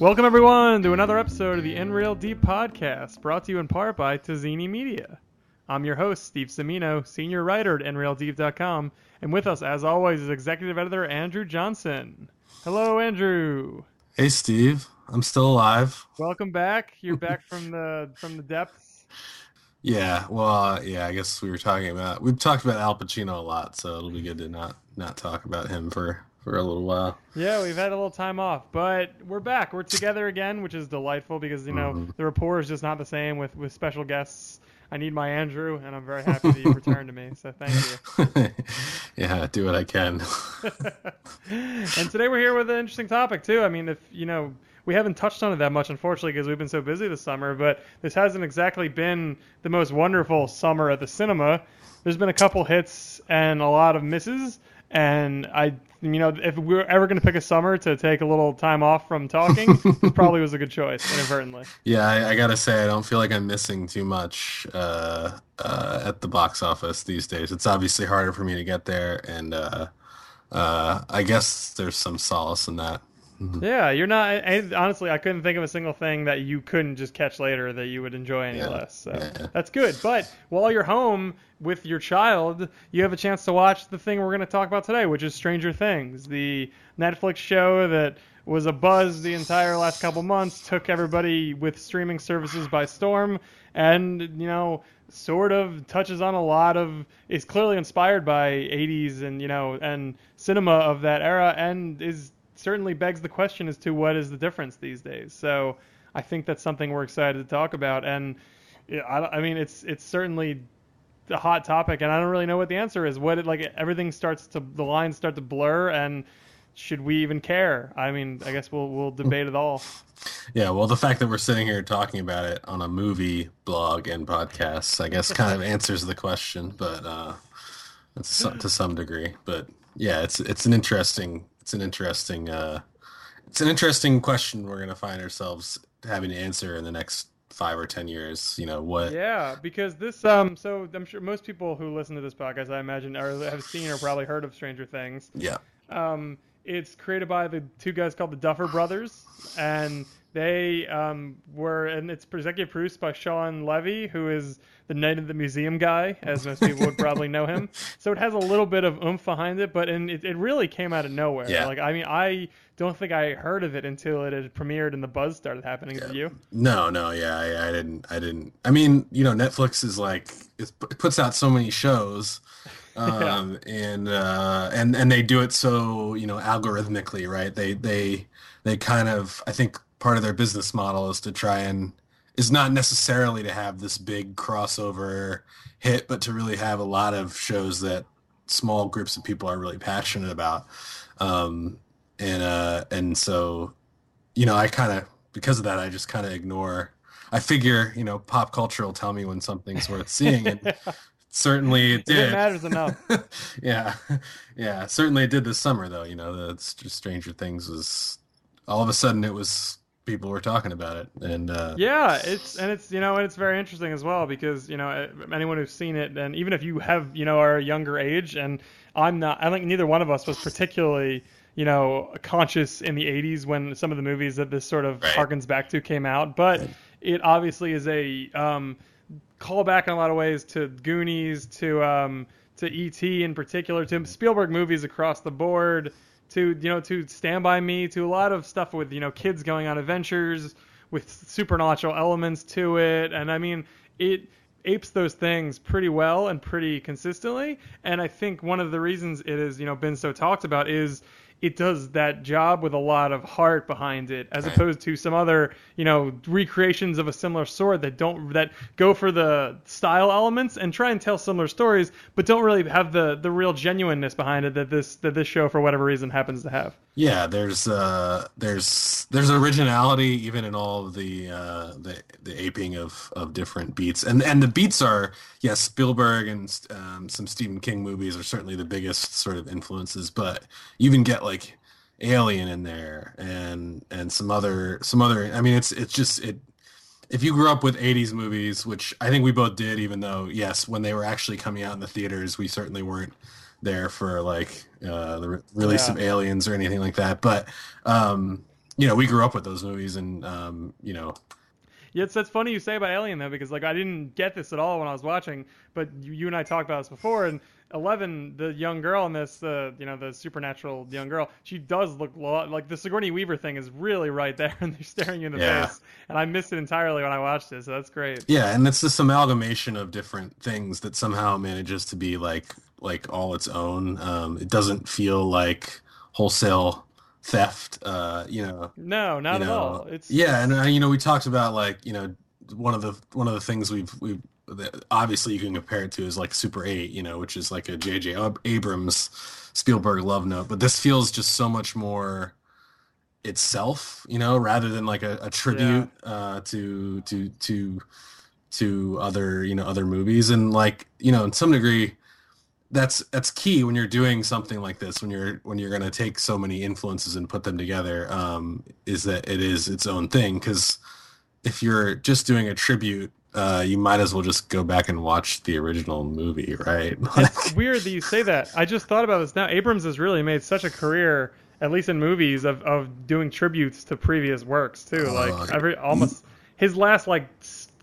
Welcome, everyone, to another episode of the Real Deep podcast, brought to you in part by Tazini Media. I'm your host, Steve Semino, senior writer at NRealDeep.com, and with us, as always, is executive editor Andrew Johnson. Hello, Andrew. Hey, Steve. I'm still alive. Welcome back. You're back from the from the depths. Yeah, well, uh, yeah. I guess we were talking about we've talked about Al Pacino a lot, so it'll be good to not not talk about him for for a little while. Yeah, we've had a little time off, but we're back. We're together again, which is delightful because you know mm-hmm. the rapport is just not the same with with special guests. I need my Andrew, and I'm very happy that you returned to me. So thank you. yeah, do what I can. and today we're here with an interesting topic too. I mean, if you know, we haven't touched on it that much, unfortunately, because we've been so busy this summer. But this hasn't exactly been the most wonderful summer at the cinema. There's been a couple hits and a lot of misses. And I, you know, if we were ever going to pick a summer to take a little time off from talking, this probably was a good choice, inadvertently. Yeah, I, I got to say, I don't feel like I'm missing too much uh, uh, at the box office these days. It's obviously harder for me to get there, and uh, uh I guess there's some solace in that. Mm-hmm. Yeah, you're not. I, honestly, I couldn't think of a single thing that you couldn't just catch later that you would enjoy any yeah. less. So yeah. that's good. But while you're home with your child, you have a chance to watch the thing we're going to talk about today, which is Stranger Things, the Netflix show that was a buzz the entire last couple months, took everybody with streaming services by storm, and you know sort of touches on a lot of is clearly inspired by 80s and you know and cinema of that era and is certainly begs the question as to what is the difference these days. So I think that's something we're excited to talk about. And I, I mean, it's it's certainly a hot topic, and I don't really know what the answer is. What it, like everything starts to the lines start to blur, and should we even care? I mean, I guess we'll we'll debate it all. Yeah, well, the fact that we're sitting here talking about it on a movie blog and podcast, I guess, kind of answers the question, but uh, to some degree. But yeah, it's it's an interesting it's an interesting uh, it's an interesting question we're going to find ourselves having to answer in the next five or ten years. You know what? Yeah, because this um, so I'm sure most people who listen to this podcast, I imagine, are have seen or probably heard of Stranger Things. Yeah. Um, it's created by the two guys called the Duffer Brothers, and they um, were, and it's executive produced by Shawn Levy, who is the Night of the Museum guy, as most people would probably know him. So it has a little bit of oomph behind it, but and it, it really came out of nowhere. Yeah. Like I mean, I don't think I heard of it until it had premiered and the buzz started happening. Yeah. Did you? No, no, yeah, I, I, didn't. I didn't. I mean, you know, Netflix is like it puts out so many shows. Um, and uh, and and they do it so you know algorithmically, right? They they they kind of I think part of their business model is to try and is not necessarily to have this big crossover hit, but to really have a lot of shows that small groups of people are really passionate about. Um, and uh, and so, you know, I kind of because of that, I just kind of ignore. I figure, you know, pop culture will tell me when something's worth seeing, and certainly it did. It matters enough. yeah, yeah, certainly it did this summer, though. You know, the Stranger Things was all of a sudden it was people were talking about it and uh, yeah it's and it's you know and it's very interesting as well because you know anyone who's seen it and even if you have you know are a younger age and i'm not i think neither one of us was particularly you know conscious in the 80s when some of the movies that this sort of right. harkens back to came out but right. it obviously is a um, callback in a lot of ways to goonies to um, to et in particular to spielberg movies across the board to you know to Stand by Me, to a lot of stuff with you know kids going on adventures with supernatural elements to it, and I mean it apes those things pretty well and pretty consistently. And I think one of the reasons it has you know been so talked about is it does that job with a lot of heart behind it, as right. opposed to some other, you know, recreations of a similar sort that don't that go for the style elements and try and tell similar stories, but don't really have the the real genuineness behind it that this that this show for whatever reason happens to have. Yeah, there's uh there's there's originality even in all the uh the the aping of of different beats, and and the beats are yes Spielberg and um, some Stephen King movies are certainly the biggest sort of influences, but you even get like Alien in there and and some other some other. I mean, it's it's just it. If you grew up with '80s movies, which I think we both did, even though yes, when they were actually coming out in the theaters, we certainly weren't there for like uh, the re- release yeah. of Aliens or anything like that. But um, you know, we grew up with those movies, and um, you know, Yeah, it's that's funny you say about Alien though, because like I didn't get this at all when I was watching, but you, you and I talked about this before, and Eleven, the young girl in this, uh, you know, the supernatural young girl, she does look lo- like the Sigourney Weaver thing is really right there, and they're staring you in the Yeah. face, and I missed it entirely when I watched it, so that's great. yeah, and it's this amalgamation of different things that somehow manages to be like like all its own. Um, it doesn't feel like wholesale theft. Uh, you know, No, not you at know, all. It's yeah, and uh, you know, we talked about like you know one of the one of the things we've we've obviously you can compare it to is like Super Eight, you know, which is like a J.J. Abrams Spielberg love note, but this feels just so much more itself, you know, rather than like a, a tribute uh, to to to to other you know other movies, and like you know, in some degree. That's that's key when you're doing something like this. When you're when you're gonna take so many influences and put them together, um, is that it is its own thing. Because if you're just doing a tribute, uh, you might as well just go back and watch the original movie, right? it's weird that you say that. I just thought about this now. Abrams has really made such a career, at least in movies, of, of doing tributes to previous works too. Oh, Like every almost his last like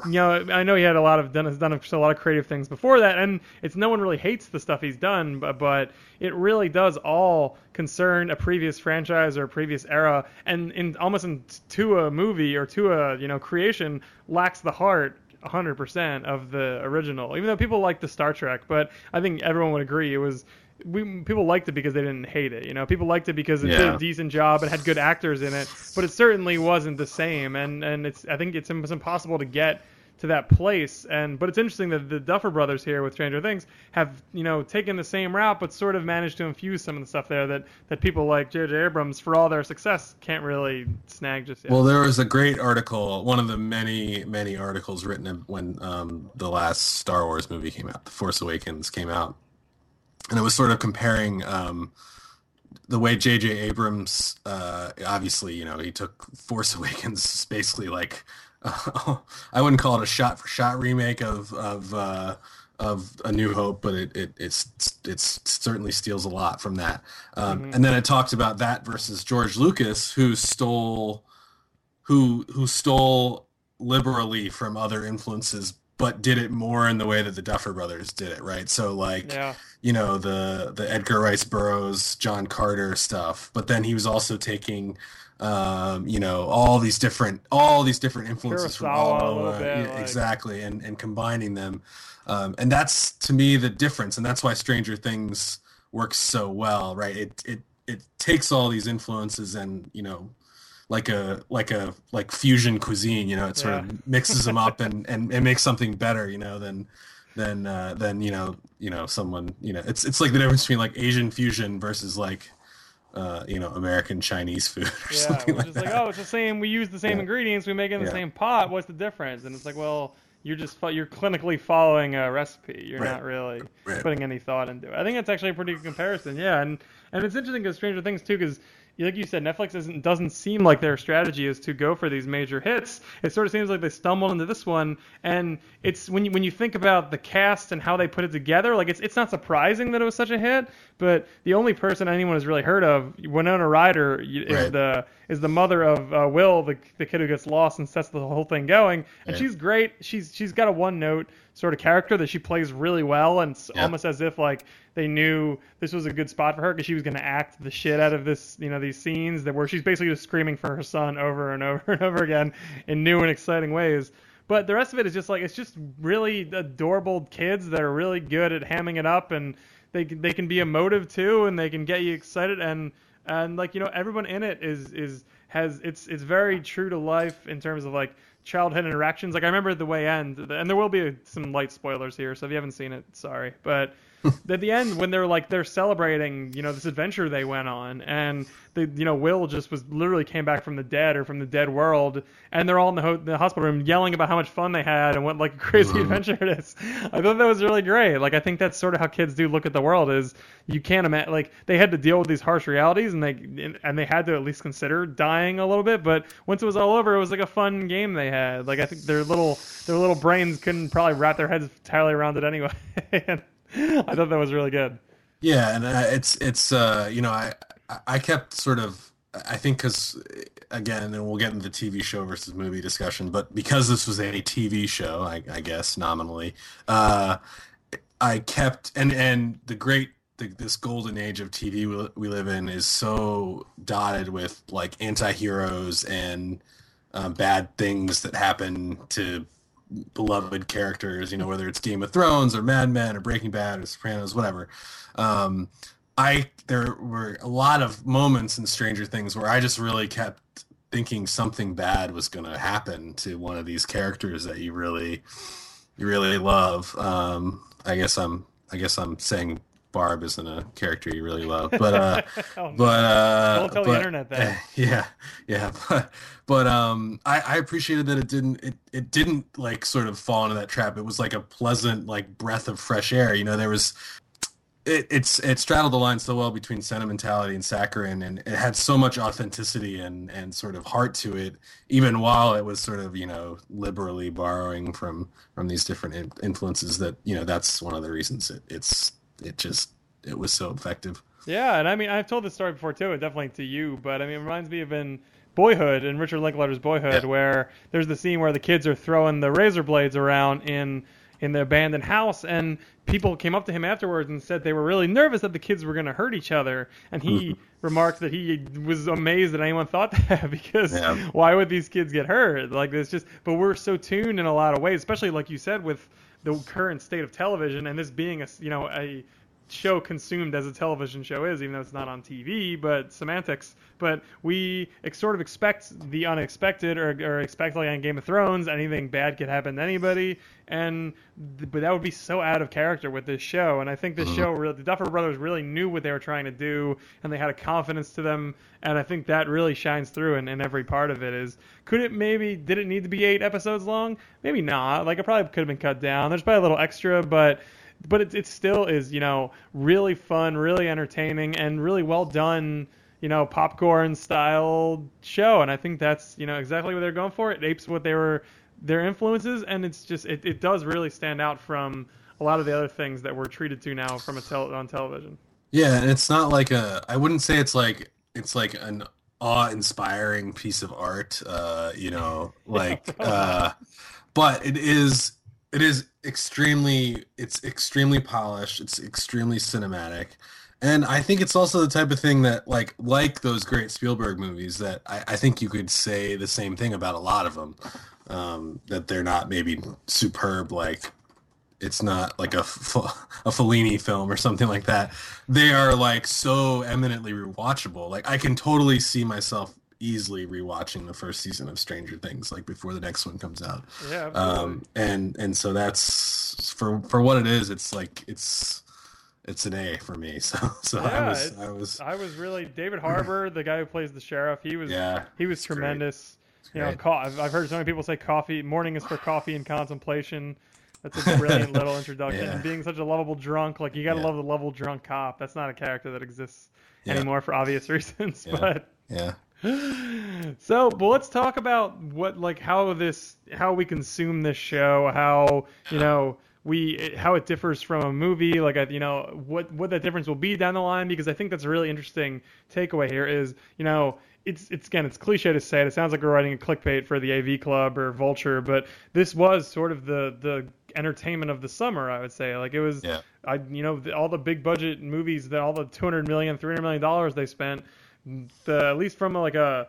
you know I know he had a lot of done has done a lot of creative things before that, and it's no one really hates the stuff he's done, but but it really does all concern a previous franchise or a previous era, and in almost in, to a movie or to a you know creation lacks the heart 100% of the original. Even though people like the Star Trek, but I think everyone would agree it was we people liked it because they didn't hate it. You know, people liked it because it did a decent job and had good actors in it, but it certainly wasn't the same. And and it's I think it's, it's impossible to get to that place. And but it's interesting that the Duffer Brothers here with Stranger Things have you know taken the same route, but sort of managed to infuse some of the stuff there that that people like J.J. Abrams, for all their success, can't really snag just yet. Well, there was a great article, one of the many, many articles written when um, the last Star Wars movie came out, The Force Awakens came out, and it was sort of comparing um, the way J.J. Abrams, uh, obviously, you know, he took Force Awakens, basically like, I wouldn't call it a shot-for-shot remake of of uh, of A New Hope, but it, it it's it's certainly steals a lot from that. Um, And then it talks about that versus George Lucas, who stole who who stole liberally from other influences but did it more in the way that the Duffer brothers did it, right? So like yeah. you know the the Edgar Rice Burroughs, John Carter stuff, but then he was also taking um, you know all these different all these different influences from all over, bit, yeah, like- exactly, and and combining them, um, and that's to me the difference, and that's why Stranger Things works so well, right? It it it takes all these influences and you know like a like a like fusion cuisine you know it sort Yeah. of mixes them up and, and and makes something better you know than than uh than you know you know someone you know it's it's like the difference between like asian fusion versus like uh you know american chinese food or Yeah, something which like is like, oh, it's the same. We use the same Yeah. ingredients. We make it in the Yeah. same pot. What's the difference? And it's like, well, you're just you're clinically following a recipe. You're Right. not really Right. putting any thought into it. I think that's actually a pretty good comparison. Yeah, and and it's interesting because Stranger Things too, because like you said, Netflix doesn't doesn't seem like their strategy is to go for these major hits. It sort of seems like they stumbled into this one, and it's when you when you think about the cast and how they put it together, like it's it's not surprising that it was such a hit. But the only person anyone has really heard of, Winona Ryder, is Right. the is the mother of uh, Will, the the kid who gets lost and sets the whole thing going, and Right. she's great. She's she's got a one note sort of character that she plays really well, and it's Yeah. almost as if like they knew this was a good spot for her because she was going to act the shit out of this, you know, these scenes that where she's basically just screaming for her son over and over and over again in new and exciting ways. But the rest of it is just like it's just really adorable kids that are really good at hamming it up, and they can- they can be emotive too, and they can get you excited, and and like you know everyone in it is is has it's it's very true to life in terms of like childhood interactions. Like I remember the way end, and there will be some light spoilers here, so if you haven't seen it, sorry. But at the end, when they're like they're celebrating, you know, this adventure they went on, and the you know Will just was literally came back from the dead or from the dead world, and they're all in the, ho- the hospital room yelling about how much fun they had and what like a crazy mm-hmm. adventure it is. I thought that was really great. Like I think that's sort of how kids do look at the world. Is you can't imagine like they had to deal with these harsh realities, and they and they had to at least consider dying a little bit. But once it was all over, it was like a fun game they had. Like I think their little their little brains couldn't probably wrap their heads entirely around it anyway. I thought that was really good. Yeah, and uh, it's it's uh, you know I I- kept sort of I think because again, and we'll get into the TV show versus movie discussion, but because this was a TV show, I, I guess nominally, uh, I kept and and the great the, this golden age of TV we, we live in is so dotted with like anti-heroes and um, bad things that happen to beloved characters, you know, whether it's Game of Thrones or Mad Men or Breaking Bad or Sopranos, whatever. Um, I there were a lot of moments in Stranger Things where I just really kept thinking something bad was going to happen to one of these characters that you really you really love. Um, I guess I'm I guess I'm saying Barb isn't a character you really love, but uh, oh, but uh, don't tell but, the internet that. Yeah, yeah, but but um, I, I appreciated that it didn't it, it didn't like sort of fall into that trap. It was like a pleasant like breath of fresh air. You know, there was it, it's it straddled the line so well between sentimentality and saccharine, and it had so much authenticity and and sort of heart to it, even while it was sort of you know liberally borrowing from from these different influences. That you know that's one of the reasons it, it's it just it was so effective. Yeah, and I mean I've told this story before too, and definitely to you, but I mean it reminds me of in Boyhood in Richard Linklater's Boyhood, yeah. where there's the scene where the kids are throwing the razor blades around in in the abandoned house, and people came up to him afterwards and said they were really nervous that the kids were going to hurt each other, and he mm-hmm. remarked that he was amazed that anyone thought that because yeah. why would these kids get hurt? Like it's just, but we're so tuned in a lot of ways, especially like you said with the current state of television and this being a you know a show consumed as a television show is, even though it's not on TV, but semantics. But we sort of expect the unexpected, or, or expect like on Game of Thrones, anything bad could happen to anybody, and but that would be so out of character with this show. And I think this mm-hmm. show, really, the Duffer Brothers, really knew what they were trying to do, and they had a confidence to them, and I think that really shines through in, in every part of it. Is could it maybe did it need to be eight episodes long? Maybe not. Like it probably could have been cut down. There's probably a little extra, but but it, it still is, you know, really fun, really entertaining, and really well done, you know, popcorn style show. And I think that's, you know, exactly what they're going for. It apes what they were, their influences, and it's just, it, it does really stand out from a lot of the other things that we're treated to now from a tel- on television. Yeah, and it's not like a, I wouldn't say it's like, it's like an awe-inspiring piece of art, uh, you know, like, uh, but it is it is extremely it's extremely polished it's extremely cinematic and i think it's also the type of thing that like like those great spielberg movies that i, I think you could say the same thing about a lot of them um, that they're not maybe superb like it's not like a a Fellini film or something like that. They are like so eminently rewatchable. Like I can totally see myself easily rewatching the first season of Stranger Things like before the next one comes out. Yeah. Um, and and so that's for for what it is. It's like it's it's an A for me. So so yeah, I was I was I was really David Harbour, the guy who plays the sheriff. He was yeah he was tremendous. You know, co- I've heard so many people say coffee morning is for coffee and contemplation. That's a brilliant little introduction. Yeah. And being such a lovable drunk, like you gotta yeah. love the lovable drunk cop. That's not a character that exists yeah. anymore for obvious reasons. But yeah, so, but let's talk about what like how this how we consume this show, how you know we how it differs from a movie, like you know what what that difference will be down the line, because I think that's a really interesting takeaway here. Is you know it's it's again it's cliche to say it. It sounds like we're writing a clickbait for the AV Club or Vulture, but this was sort of the the entertainment of the summer. I would say like it was. Yeah. I you know the, all the big budget movies that all the 200 million, 300 million dollars they spent the at least from like a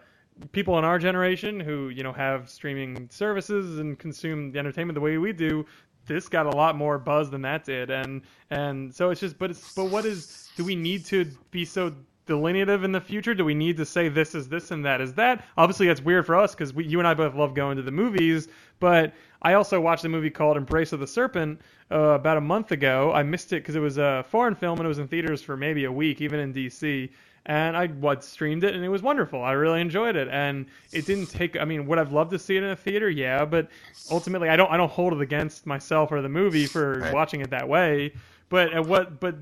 people in our generation who you know have streaming services and consume the entertainment the way we do this got a lot more buzz than that did. And and so it's just but it's but what is do we need to be so delineative in the future? Do we need to say this is this and that is that? Obviously that's weird for us because you and i both love going to the movies but i also watched a movie called embrace of the serpent uh, about a month ago i missed it because it was a foreign film and it was in theaters for maybe a week even in dc and I what streamed it and it was wonderful. I really enjoyed it, and it didn't take. I mean, would I've loved to see it in a theater? Yeah, but ultimately, I don't. I don't hold it against myself or the movie for right. watching it that way. But what? But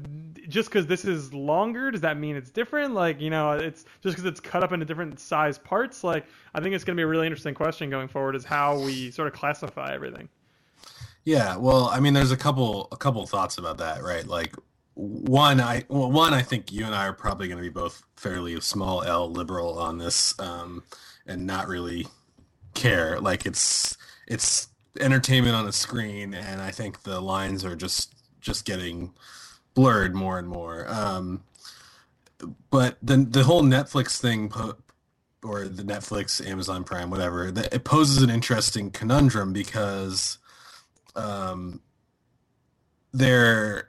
just because this is longer, does that mean it's different? Like you know, it's just because it's cut up into different size parts. Like I think it's going to be a really interesting question going forward, is how we sort of classify everything. Yeah, well, I mean, there's a couple a couple thoughts about that, right? Like one, I well, one, I think you and I are probably going to be both fairly small L liberal on this, um, and not really care. Like it's it's entertainment on a screen, and I think the lines are just just getting blurred more and more. Um, but the the whole Netflix thing, or the Netflix, Amazon Prime, whatever, it poses an interesting conundrum because um, they're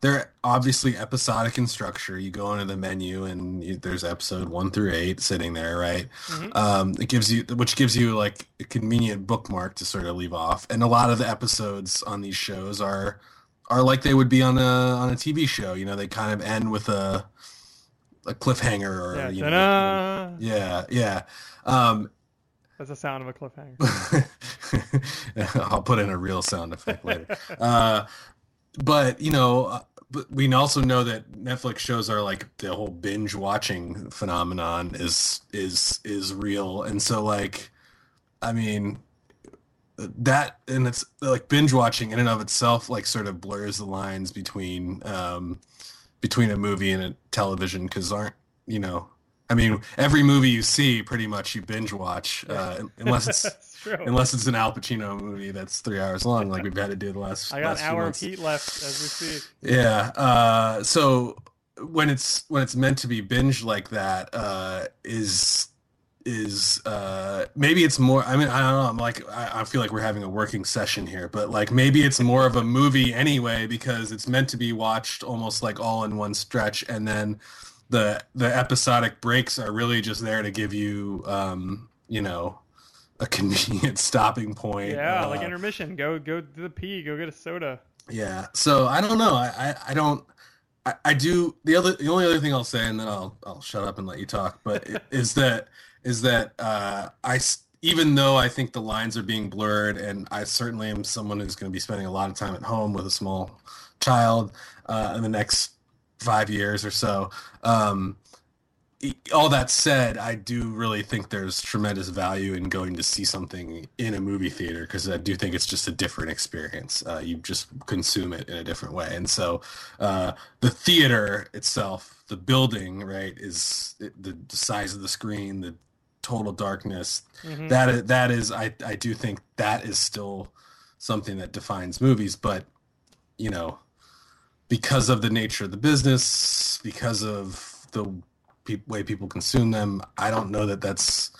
they're obviously episodic in structure. You go into the menu and you, there's episode one through eight sitting there, right? Mm-hmm. Um, it gives you, which gives you like a convenient bookmark to sort of leave off. And a lot of the episodes on these shows are are like they would be on a on a TV show. You know, they kind of end with a a cliffhanger or yeah, you know, yeah, yeah. Um, that's the sound of a cliffhanger. I'll put in a real sound effect later. uh, but you know, uh, but we also know that Netflix shows are like the whole binge watching phenomenon is is is real, and so like, I mean, that and it's like binge watching in and of itself like sort of blurs the lines between um between a movie and a television because aren't you know I mean, every movie you see, pretty much you binge watch, uh, unless it's unless it's an Al Pacino movie that's three hours long, like we've had to do the last. I got last an hour of heat left as we speak. Yeah. Uh, so when it's when it's meant to be binge like that, uh, is is uh, maybe it's more. I mean, I don't know. I'm like I, I feel like we're having a working session here, but like maybe it's more of a movie anyway because it's meant to be watched almost like all in one stretch, and then the the episodic breaks are really just there to give you um you know a convenient stopping point. Yeah uh, like intermission. Go go to the pee. Go get a soda. Yeah. So i don't know. I i, I don't I, I do the other the only other thing i'll say and then i'll i'll shut up and let you talk but is that is that uh i even though i think the lines are being blurred and i certainly am someone who's going to be spending a lot of time at home with a small child uh, in the next five years or so. Um, all that said, I do really think there's tremendous value in going to see something in a movie theater because I do think it's just a different experience. Uh, you just consume it in a different way, and so uh, the theater itself, the building, right, is the, the size of the screen, the total darkness. Mm-hmm. That is, that is, I I do think that is still something that defines movies, but you know because of the nature of the business, because of the pe- way people consume them, I don't know that that's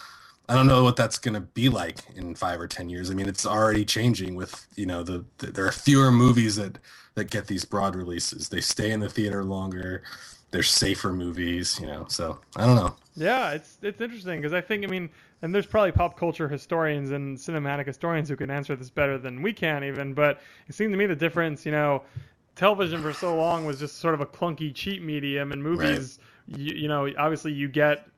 I don't know what that's going to be like in five or ten years. I mean, it's already changing with you know the, the, there are fewer movies that that get these broad releases. They stay in the theater longer. They're safer movies, you know. So I don't know. Yeah, it's it's interesting because I think I mean, and there's probably pop culture historians and cinematic historians who can answer this better than we can even. But it seemed to me the difference, you know, television for so long was just sort of a clunky, cheap medium, and movies, right. you, you know, obviously you get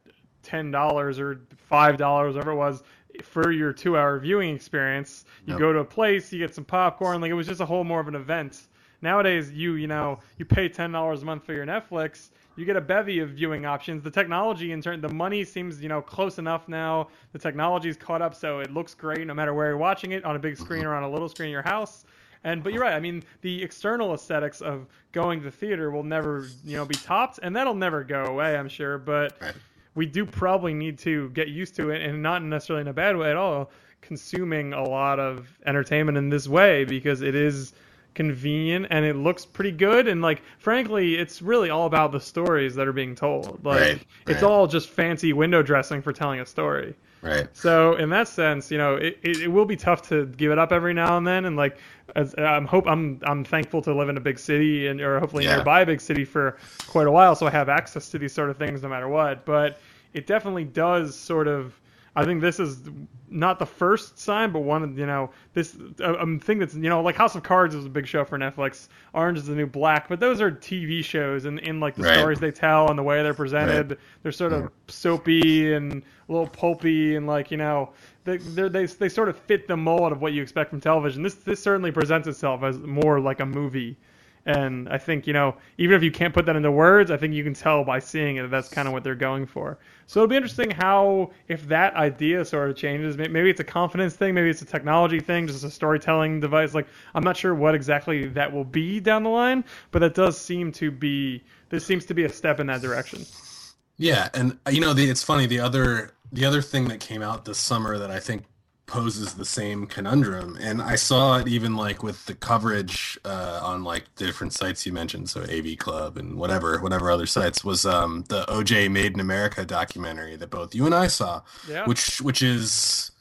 ten dollars or five dollars, whatever it was, for your two-hour viewing experience. You yep. go to a place, you get some popcorn, like it was just a whole more of an event. Nowadays, you you know, you pay ten dollars a month for your Netflix. You get a bevy of viewing options. The technology in turn, the money seems you know close enough now. The technology's caught up, so it looks great no matter where you're watching it on a big screen mm-hmm. or on a little screen in your house. And but you're right. I mean, the external aesthetics of going to the theater will never, you know, be topped, and that'll never go away. I'm sure, but right. we do probably need to get used to it, and not necessarily in a bad way at all. Consuming a lot of entertainment in this way because it is convenient and it looks pretty good and like frankly it's really all about the stories that are being told like right, it's all just fancy window dressing for telling a story Right. So in that sense, you know, it, it, it, will be tough to give it up every now and then. And like, as I'm hope I'm I'm thankful to live in a big city and or hopefully yeah. nearby a big city for quite a while, so I have access to these sort of things no matter what. But it definitely does sort of I think this is not the first sign, but one of you know this a, a thing that's you know like House of Cards is a big show for Netflix. Orange is the New Black, but those are TV shows, and in like the right. stories they tell and the way they're presented, right. they're sort of mm-hmm. soapy and a little pulpy, and like you know they they they sort of fit the mold of what you expect from television. This this certainly presents itself as more like a movie And I think, you know, even if you can't put that into words, I think you can tell by seeing it that that's kind of what they're going for. So it'll be interesting how, if that idea sort of changes, maybe it's a confidence thing, maybe it's a technology thing, just a storytelling device. Like, I'm not sure what exactly that will be down the line, but that does seem to be, this seems to be a step in that direction. Yeah. And, you know, the, it's funny, the other, the other thing that came out this summer that I think poses the same conundrum. And i saw it even like with the coverage uh, on like the different sites you mentioned. So av club and whatever whatever other sites was um, the oj made in america documentary that both you and i saw yeah. which which is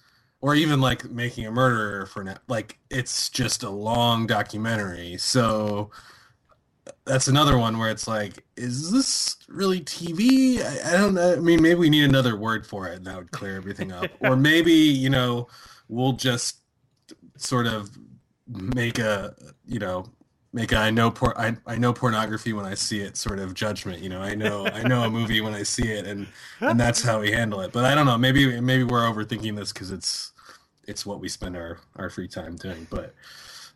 or even like making a murderer for now like it's just a long documentary. So that's another one where it's like, is this really TV? I, I, don't know. I mean, maybe we need another word for it, and that would clear everything up. or maybe you know, we'll just sort of make a you know make a I know por- I, I know pornography when I see it sort of judgment. You know, I know I know a movie when I see it, and and that's how we handle it. But I don't know. Maybe maybe we're overthinking this because it's it's what we spend our our free time doing. But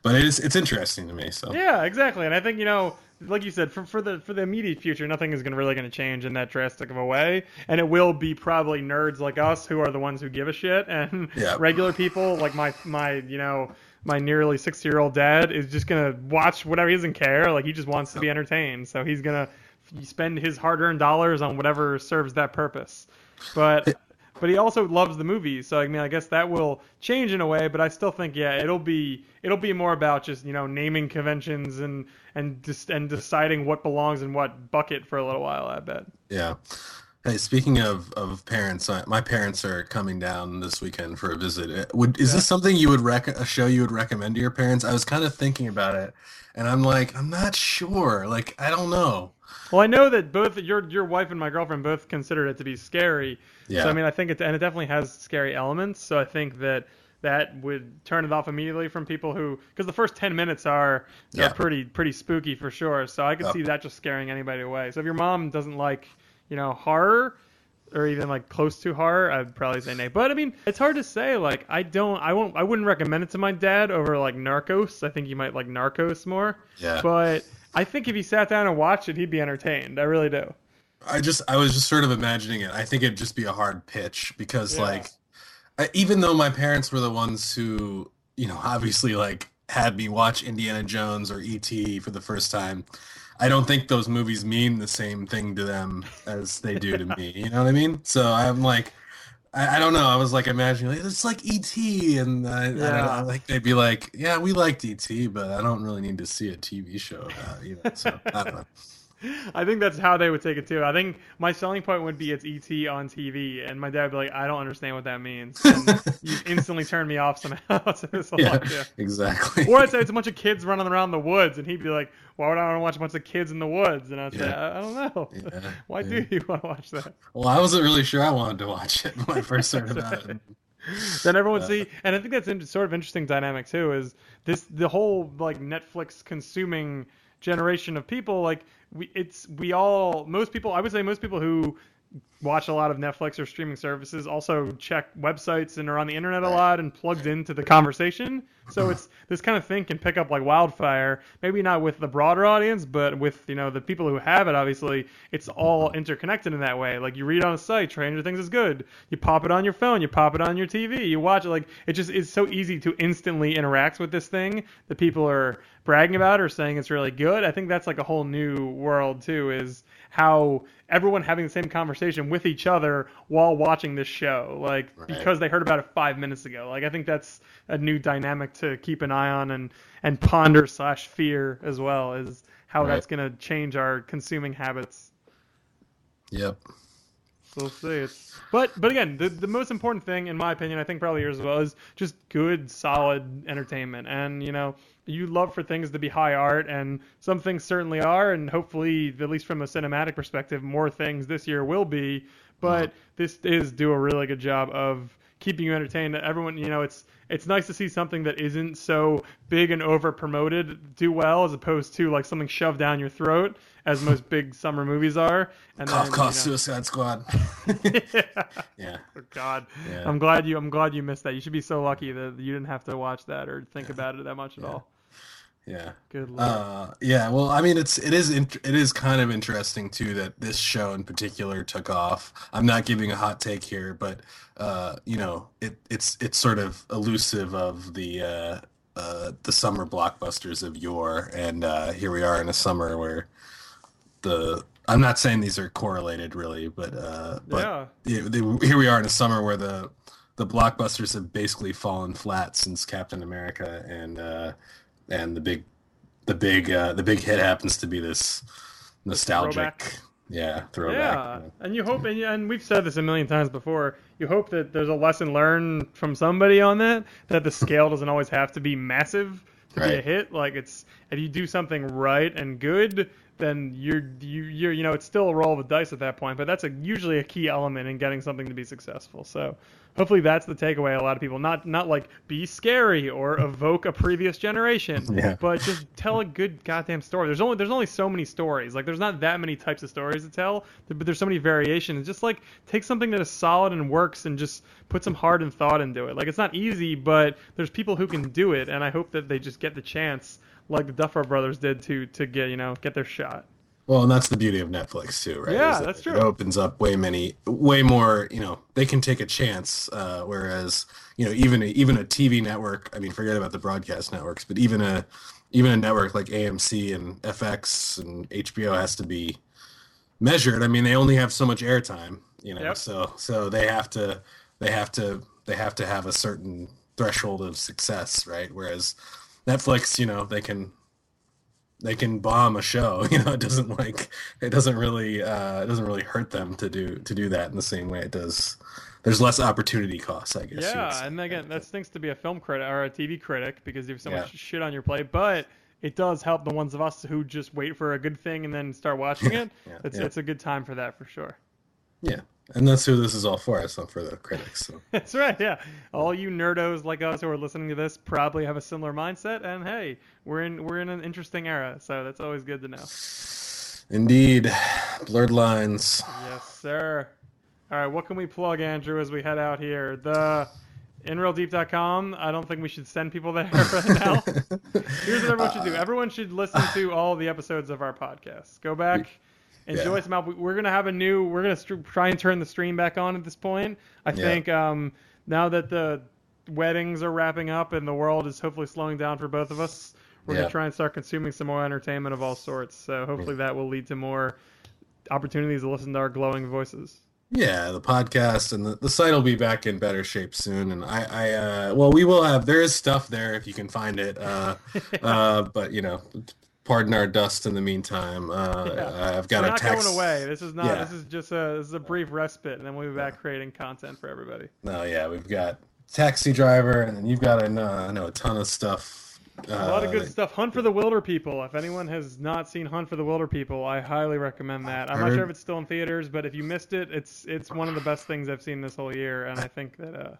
but it is it's interesting to me. So yeah, exactly. And I think you know, like you said, for for the for the immediate future, nothing is going to really going to change in that drastic of a way, and it will be probably nerds like us who are the ones who give a shit, and yeah. regular people like my my you know my nearly 60 year old dad is just gonna watch whatever he doesn't care like he just wants to be entertained so he's gonna spend his hard earned dollars on whatever serves that purpose but but he also loves the movies. So I mean, I guess that will change in a way. But I still think, yeah, it'll be it'll be more about just you know naming conventions and and just and deciding what belongs in what bucket for a little while. I bet. Yeah. Hey, speaking of, of parents, my parents are coming down this weekend for a visit. Uh, would is yeah. this something you would rec- a show you would recommend to your parents? I was kind of thinking about it, and I'm like, I'm not sure. Like, I don't know. Well, I know that both your your wife and my girlfriend both considered it to be scary. Yeah. So I mean, I think it and it definitely has scary elements. So I think that that would turn it off immediately from people who because the first 10 minutes are, yeah. are pretty pretty spooky for sure so i could see that just scaring anybody away so if your mom doesn't like you know horror or even like close to horror i'd probably say nay but i mean it's hard to say like i don't i won't i wouldn't recommend it to my dad over like narcos i think he might like narcos more yeah but i think if he sat down and watched it he'd be entertained i really do I just I was just sort of imagining it. I think it'd just be a hard pitch because yeah. like I, even though my parents were the ones who, you know, obviously like had me watch Indiana Jones or E.T. for the first time, I don't think those movies mean the same thing to them as they do to me. You know what I mean? So I'm like I, I don't know. I was like imagining like, it's like ET, and I, yeah. I, I like they'd be like, "Yeah, we liked ET, but I don't really need to see a TV show about it." You know, so I don't know. I think that's how they would take it too. I think my selling point would be it's ET on TV, and my dad would be like, "I don't understand what that means." And you instantly turn me off somehow. so yeah, yeah, exactly. Or I'd say it's a bunch of kids running around the woods, and he'd be like, "Why would I want to watch a bunch of kids in the woods?" And I'd say. I, I, don't know. Yeah, Why do you want to watch that?" Well, I wasn't really sure I wanted to watch it when I first heard about it. then everyone uh, see, and I think that's in, sort of interesting dynamic too. Is this the whole like Netflix consuming generation of people like we it's we all most people I would say most people who watch a lot of Netflix or streaming services also check websites and are on the internet a lot and plugged into the conversation. So it's this kind of thing can pick up like wildfire. Maybe not with the broader audience, but with you know the people who have it. Obviously, it's all interconnected in that way. Like you read on a site, Stranger Things is good. You pop it on your phone, you pop it on your TV, you watch it. Like it just is so easy to instantly interact with this thing that people are bragging about or saying it's really good. I think that's like a whole new world too. Is how everyone having the same conversation with each other while watching this show, like right. because they heard about it five minutes ago. Like I think that's a new dynamic to keep an eye on and and ponder slash fear as well is how right. that's going to change our consuming habits. Yep. We'll see. It's, but but again, the the most important thing, in my opinion, I think probably yours as well, is just good, solid entertainment. And you know, you love for things to be high art, and some things certainly are, and hopefully, at least from a cinematic perspective, more things this year will be. But this is do a really good job of keeping you entertained. Everyone, you know, it's it's nice to see something that isn't so big and over promoted do well, as opposed to like something shoved down your throat, as most big summer movies are. And cough, then, cough, you know, Suicide Squad. yeah. yeah. Oh, God, yeah. I'm glad you I'm glad you missed that. You should be so lucky that you didn't have to watch that or think yeah. about it that much at all. Yeah. Good lord. Uh, yeah. Well, I mean, it's it is int- it is kind of interesting too that this show in particular took off. I'm not giving a hot take here, but uh, you know, it it's it's sort of elusive of the uh, uh, the summer blockbusters of yore, and uh, here we are in a summer where the I'm not saying these are correlated really, but uh, but yeah. here we are in a summer where the the blockbusters have basically fallen flat since Captain America, and uh, and the big the big uh, the big hit happens to be this nostalgic, Throwback. yeah, throwback. Yeah, and you hope, and, and we've said this a million times before. You hope that there's a lesson learned from somebody on that. That the scale doesn't always have to be massive to be a hit. Like it's if you do something right and good, then you're you you're you know it's still a roll of the dice at that point. But that's a usually a key element in getting something to be successful. So hopefully that's the takeaway. A lot of people not not like be scary or evoke a previous generation, Yeah. but just tell a good goddamn story. There's only there's only so many stories. Like there's not that many types of stories to tell, but there's so many variations. Just like take something that is solid and works and just put some heart and thought into it. Like it's not easy, but there's people who can do it, and I hope that they just get the chance, like the Duffer Brothers did, to to get you know get their shot. Well, and that's the beauty of Netflix too, right? Yeah, that that's true. it opens up way many, way more. You know, they can take a chance. Uh, whereas, you know, even a, even a TV network. I mean, forget about the broadcast networks, but even a even a network like AMC and FX and HBO has to be measured. I mean, they only have so much airtime. You know, Yep. so so they have to they have to they have to have a certain threshold of success, right? Whereas Netflix, you know, they can they can bomb a show. You know, it doesn't like it doesn't really uh, it doesn't really hurt them to do to do that in the same way it does. There's less opportunity costs, I guess. Yeah, and again, that stinks to be a film critic or a TV critic because you have so Yeah. much shit on your plate. But it does help the ones of us who just wait for a good thing and then start watching it. Yeah, it's yeah. it's a good time for that for sure. Yeah, and that's who this is all for. It's not for the critics. So. That's right. Yeah, all you nerdos like us who are listening to this probably have a similar mindset. And hey, we're in we're in an interesting era, so that's always good to know. Indeed, blurred lines. Yes, sir. All right, what can we plug, Andrew, as we head out here? The InReelDeep.com. I don't think we should send people there right now. Here's what everyone should do. Everyone should listen to all the episodes of our podcast. Go back, enjoy Yeah. some out. We're gonna have a new. We're gonna str- try and turn the stream back on at this point. I Yeah. think um, now that the weddings are wrapping up and the world is hopefully slowing down for both of us, we're Yeah. gonna try and start consuming some more entertainment of all sorts. So hopefully that will lead to more opportunities to listen to our glowing voices. Yeah, the podcast and the, the site will be back in better shape soon. And I, I uh, well, we will have. There is stuff there if you can find it. Uh, uh, but you know, pardon our dust in the meantime. Uh, Yeah. I've got We're a not going away. This is not. Yeah. This is just a. This is a brief respite, and then we'll be back creating content for everybody. No, yeah, we've got taxi driver, and then you've got a, uh, I know a ton of stuff. Uh, A lot of good stuff. Hunt for the Wilderpeople. If anyone has not seen Hunt for the Wilderpeople, I highly recommend that. I'm not sure if it's still in theaters, but if you missed it, it's it's one of the best things I've seen this whole year, and I think that uh,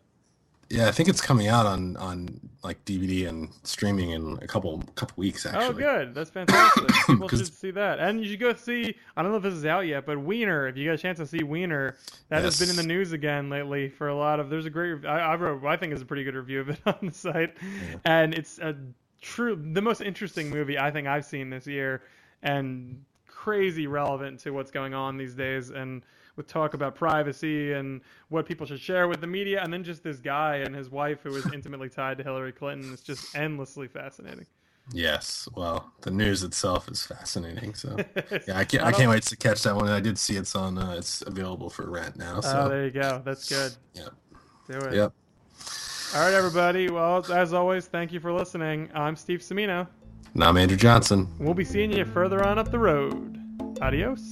Yeah, I think it's coming out on on like DVD and streaming in a couple couple weeks oh, actually. oh, good, that's fantastic. People should see that, and you should go see. I don't know if this is out yet, but Weiner. If you get a chance to see Weiner, that has been in the news again lately for a lot of. There's a great. I, I wrote. I think is a pretty good review of it on the site, and it's a true, the most interesting movie I think I've seen this year, and crazy relevant to what's going on these days, and with talk about privacy and what people should share with the media, and then just this guy and his wife who is intimately tied to Hillary Clinton. It's just endlessly fascinating. Yes, well, the news itself is fascinating. So yeah, I can't I I, can't wait to catch that one. I did see it's on. Uh, it's available for rent now. Oh, So there you go. That's good. yeah, Do it. yep. All right, everybody. Well, as always, thank you for listening. I'm Steve Semino. And I'm Andrew Johnson. We'll be seeing you further on up the road. Adios.